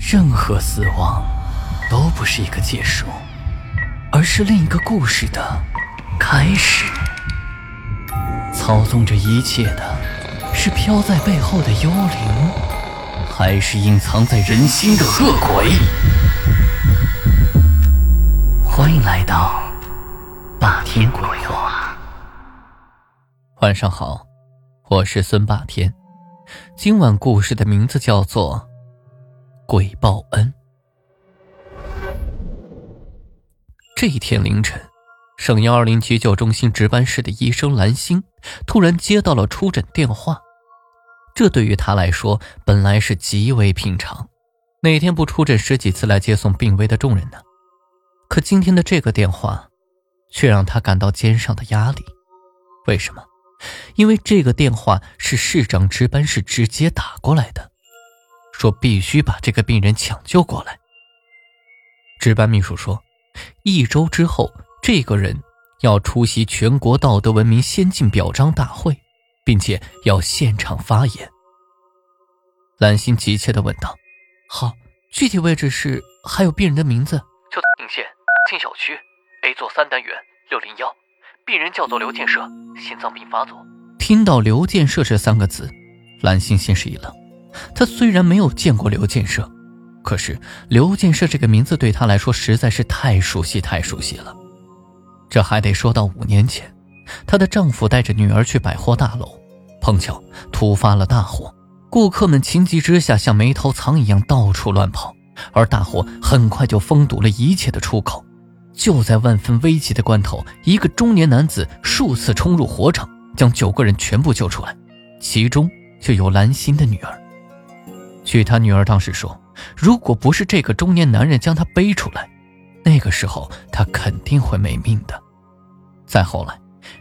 任何死亡都不是一个结束，而是另一个故事的开始。操纵着一切的是飘在背后的幽灵，还是隐藏在人心的恶鬼？欢迎来到霸天鬼话。晚上好，我是孙霸天。今晚故事的名字叫做。鬼报恩。这一天凌晨，省幺二零急救中心值班室的医生兰心突然接到了出诊电话。这对于他来说本来是极为平常，哪天不出诊十几次来接送病危的众人呢？可今天的这个电话，却让他感到肩上的压力。为什么？因为这个电话是市长值班室直接打过来的。说必须把这个病人抢救过来。值班秘书说，一周之后，这个人要出席全国道德文明先进表彰大会，并且要现场发言。兰心急切地问道：“好，具体位置是？还有病人的名字？”就在定县进小区 A 座三单元六零幺，病人叫做刘建设，心脏病发作。听到“刘建设”这三个字，兰心先是一愣。他虽然没有见过刘建设，可是刘建设这个名字对他来说实在是太熟悉、太熟悉了。这还得说到五年前，她的丈夫带着女儿去百货大楼，碰巧突发了大火，顾客们情急之下像没头苍蝇一样到处乱跑，而大火很快就封堵了一切的出口。就在万分危急的关头，一个中年男子数次冲入火场，将九个人全部救出来，其中就有兰心的女儿。据他女儿当时说，如果不是这个中年男人将她背出来，那个时候她肯定会没命的。再后来，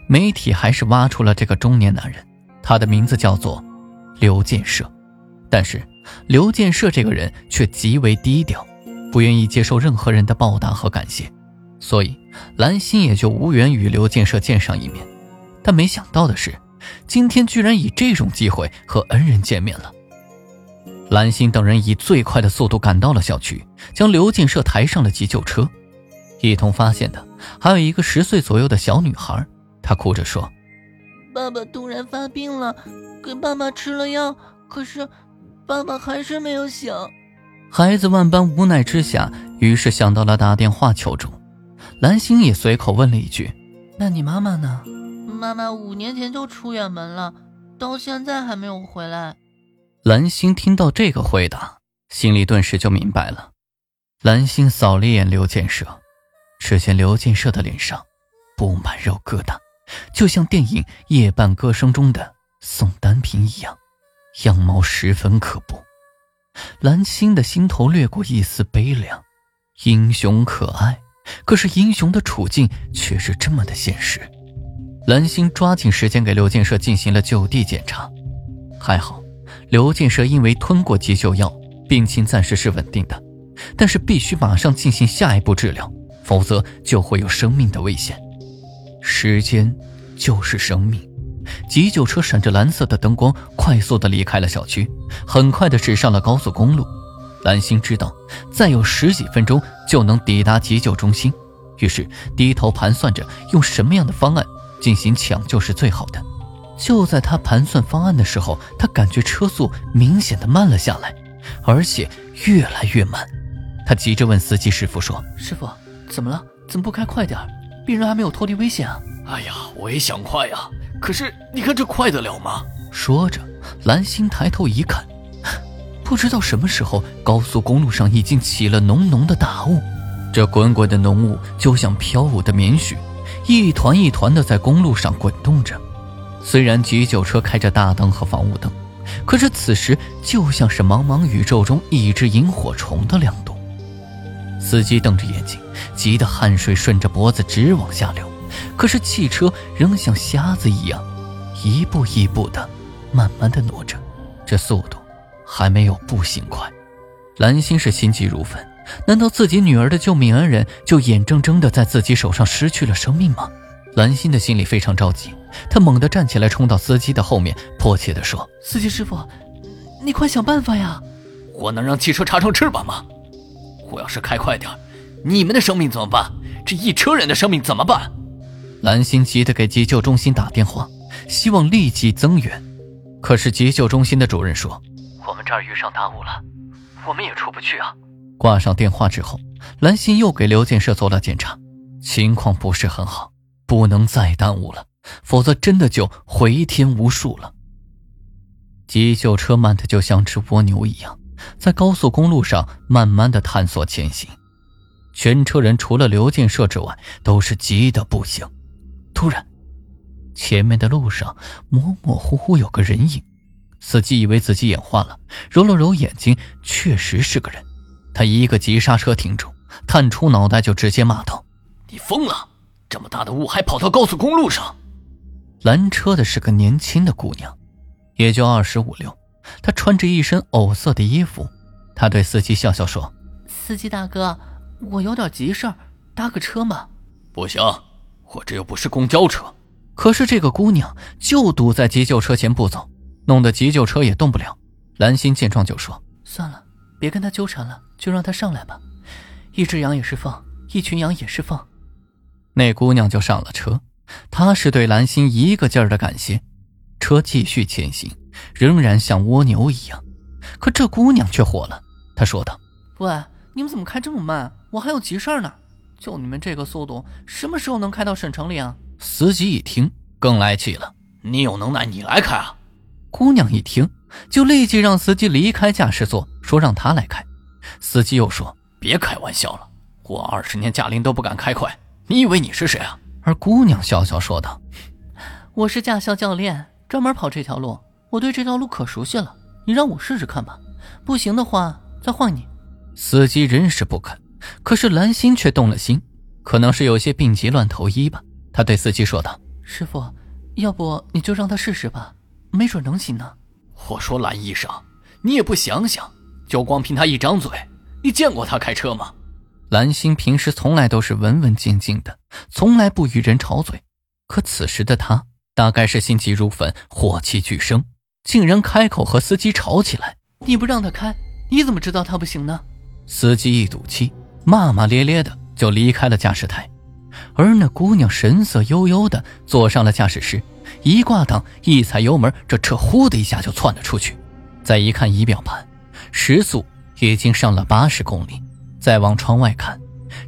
媒体还是挖出了这个中年男人，他的名字叫做刘建设。但是刘建设这个人却极为低调，不愿意接受任何人的报答和感谢，所以兰心也就无缘与刘建设见上一面。但没想到的是，今天居然以这种机会和恩人见面了。兰心等人以最快的速度赶到了小区，将刘建设抬上了急救车。一同发现的还有一个十岁左右的小女孩，她哭着说：“爸爸突然发病了，给爸爸吃了药，可是爸爸还是没有醒。”孩子万般无奈之下，于是想到了打电话求助。兰心也随口问了一句：“那你妈妈呢？”“妈妈五年前就出远门了，到现在还没有回来。”蓝星听到这个回答，心里顿时就明白了。蓝星扫了一眼刘建设，只见刘建设的脸上布满肉疙瘩，就像电影《夜半歌声》中的宋丹萍一样，样貌十分可怖。蓝星的心头掠过一丝悲凉。英雄可爱，可是英雄的处境却是这么的现实。蓝星抓紧时间给刘建设进行了就地检查，还好。刘建设因为吞过急救药，病情暂时是稳定的，但是必须马上进行下一步治疗，否则就会有生命的危险。时间就是生命。急救车闪着蓝色的灯光，快速的离开了小区，很快的驶上了高速公路。蓝星知道，再有十几分钟就能抵达急救中心，于是低头盘算着用什么样的方案进行抢救是最好的。就在他盘算方案的时候，他感觉车速明显的慢了下来，而且越来越慢。他急着问司机师傅说：“师傅，怎么了？怎么不开快点？病人还没有脱离危险啊！”“哎呀，我也想快呀，可是你看这快得了吗？”说着，蓝星抬头一看，不知道什么时候，高速公路上已经起了浓浓的大雾，这滚滚的浓雾就像飘舞的棉絮，一团一团的在公路上滚动着。虽然急救车开着大灯和防雾灯，可是此时就像是茫茫宇宙中一只萤火虫的亮度。司机瞪着眼睛，急得汗水顺着脖子直往下流，可是汽车仍像瞎子一样，一步一步的慢慢的挪着，这速度还没有步行快。蓝心是心急如焚，难道自己女儿的救命恩人就眼睁睁的在自己手上失去了生命吗？蓝心的心里非常着急。她猛地站起来，冲到司机的后面，迫切地说：“司机师傅，你快想办法呀！我能让汽车插上翅膀吗？我要是开快点，你们的生命怎么办？这一车人的生命怎么办？蓝心急得给急救中心打电话，希望立即增援。可是急救中心的主任说：“我们这儿遇上大雾了，我们也出不去啊。”挂上电话之后，蓝心又给刘建设做了检查，情况不是很好，不能再耽误了，否则真的就回天无术了。急救车慢的就像只蜗牛一样，在高速公路上慢慢的探索前行。全车人除了刘建设之外，都是急得不行。突然，前面的路上模模糊糊有个人影，司机以为自己眼花了，揉了揉眼睛，确实是个人。他一个急刹车停住，探出脑袋就直接骂道：“你疯了！这么大的雾还跑到高速公路上！”拦车的是个年轻的姑娘，也就二十五六，她穿着一身藕色的衣服。她对司机笑笑说：“司机大哥，我有点急事儿，搭个车嘛。”“不行。”我这又不是公交车，可是这个姑娘就堵在急救车前不走，弄得急救车也动不了。蓝心见状就说：“算了，别跟她纠缠了，就让她上来吧。一只羊也是放，一群羊也是放。”那姑娘就上了车，她是对兰心一个劲儿的感谢。车继续前行，仍然像蜗牛一样。可这姑娘却火了，她说道：“喂，你们怎么开这么慢？我还有急事儿呢。”就你们这个速度，什么时候能开到省城里啊？司机一听更来气了：“你有能耐，你来开啊！”姑娘一听，就立即让司机离开驾驶座，说让他来开。司机又说：“别开玩笑了，我二十年驾龄都不敢开快，你以为你是谁啊？”而姑娘笑笑说道：“我是驾校教练，专门跑这条路，我对这条路可熟悉了。你让我试试看吧，不行的话再换你。”司机仍是不肯。可是蓝心却动了心，可能是有些病急乱投医吧。他对司机说道：“师傅，要不你就让他试试吧，没准能行呢。”我说蓝医生，你也不想想，就光凭他一张嘴，你见过他开车吗？蓝心平时从来都是文文静静的，从来不与人吵嘴，可此时的他大概是心急如焚，火气俱生，竟然开口和司机吵起来。你不让他开，你怎么知道他不行呢？司机一赌气。骂骂咧咧的就离开了驾驶台，而那姑娘神色悠悠的坐上了驾驶室，一挂档，一踩油门，这车呼的一下就窜了出去。再一看仪表盘，时速已经上了八十公里。再往窗外看，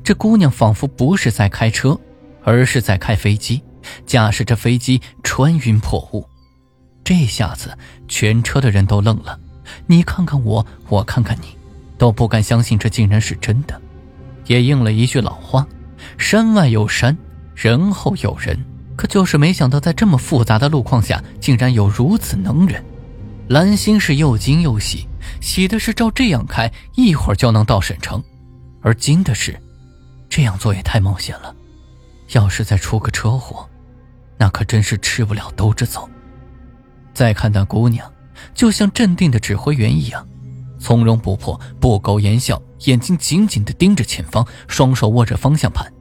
这姑娘仿佛不是在开车，而是在开飞机，驾驶着飞机穿云破雾。这下子，全车的人都愣了，你看看我，我看看你，都不敢相信这竟然是真的。也应了一句老话：“山外有山，人后有人。”可就是没想到，在这么复杂的路况下，竟然有如此能人。蓝心是又惊又喜，喜的是照这样开，一会儿就能到省城；而惊的是，这样做也太冒险了。要是再出个车祸，那可真是吃不了兜着走。再看那姑娘，就像镇定的指挥员一样。从容不迫，不苟言笑，眼睛紧紧地盯着前方，双手握着方向盘，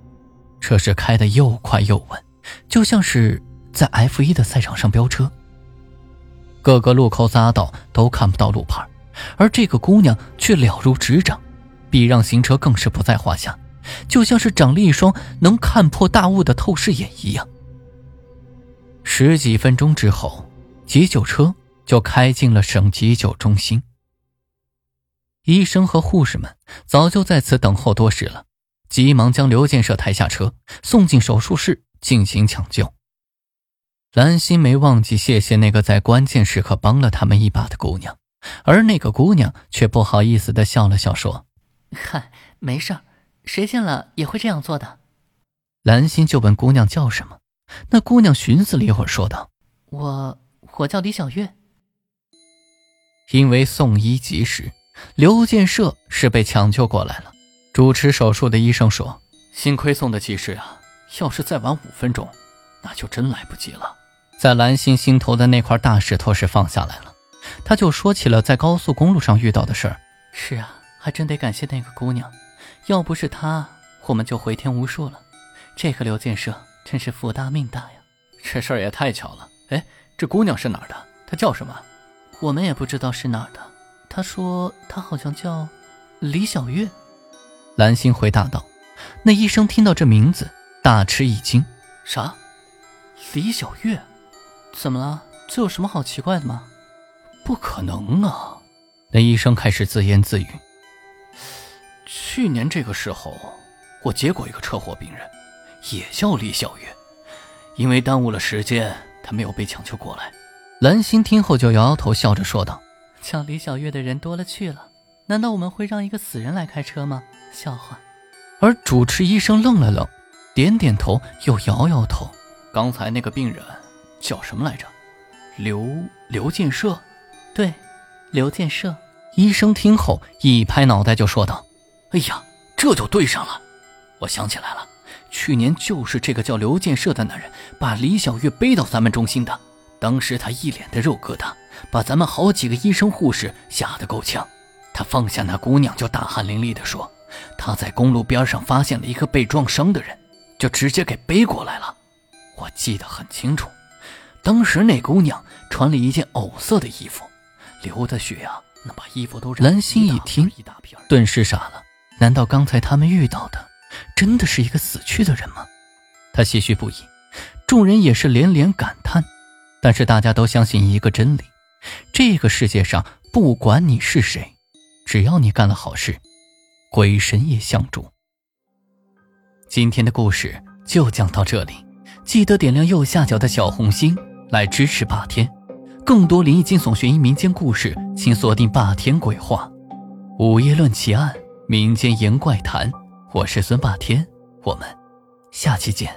车是开得又快又稳，就像是在 F 一的赛场上飙车。各个路口匝道都看不到路牌，而这个姑娘却了如指掌，避让行车更是不在话下，就像是长了一双能看破大雾的透视眼一样。十几分钟之后，急救车就开进了省急救中心。医生和护士们早就在此等候多时了，急忙将刘建设抬下车，送进手术室进行抢救。蓝心没忘记谢谢那个在关键时刻帮了他们一把的姑娘，而那个姑娘却不好意思的笑了笑，说：“嗨，没事儿，谁见了也会这样做的。”蓝心就问姑娘叫什么，那姑娘寻思了一会儿，说道：“我我叫李小月。”因为送医及时。刘建设是被抢救过来了。主持手术的医生说：“幸亏送的及时啊，要是再晚五分钟，那就真来不及了。”在蓝心心头的那块大石头是放下来了，他就说起了在高速公路上遇到的事儿。是啊，还真得感谢那个姑娘，要不是她，我们就回天无术了。这个刘建设真是福大命大呀！这事儿也太巧了。哎，这姑娘是哪儿的？她叫什么？我们也不知道是哪儿的。她说她好像叫李小月。蓝心回答道。那医生听到这名字，大吃一惊：“啥？李小月？怎么了？这有什么好奇怪的吗？”“不可能啊！”那医生开始自言自语：“去年这个时候，我接过一个车祸病人，也叫李小月。因为耽误了时间，他没有被抢救过来。”蓝心听后就摇摇头，笑着说道：“叫李小月的人多了去了，难道我们会让一个死人来开车吗？笑话。”而主持医生愣了愣，点点头，又摇摇头。刚才那个病人叫什么来着？刘刘建设，对，刘建设。医生听后一拍脑袋就说道：“哎呀，这就对上了！我想起来了，去年就是这个叫刘建设的男人把李小月背到咱们中心的。当时他一脸的肉疙瘩，把咱们好几个医生护士吓得够呛。他放下那姑娘，就大汗淋漓地说。”他在公路边上发现了一个被撞伤的人，就直接给背过来了。我记得很清楚，当时那姑娘穿了一件藕色的衣服，流的血啊，那把衣服都染蓝心一听，顿时傻了。难道刚才他们遇到的真的是一个死去的人吗？他唏嘘不已，众人也是连连感叹。但是大家都相信一个真理：这个世界上，不管你是谁，只要你干了好事。鬼神也相助。今天的故事就讲到这里，记得点亮右下角的小红心来支持霸天。更多灵异、惊悚、悬疑、民间故事，请锁定霸天鬼话。午夜论奇案，民间言怪谈。我是孙霸天，我们下期见。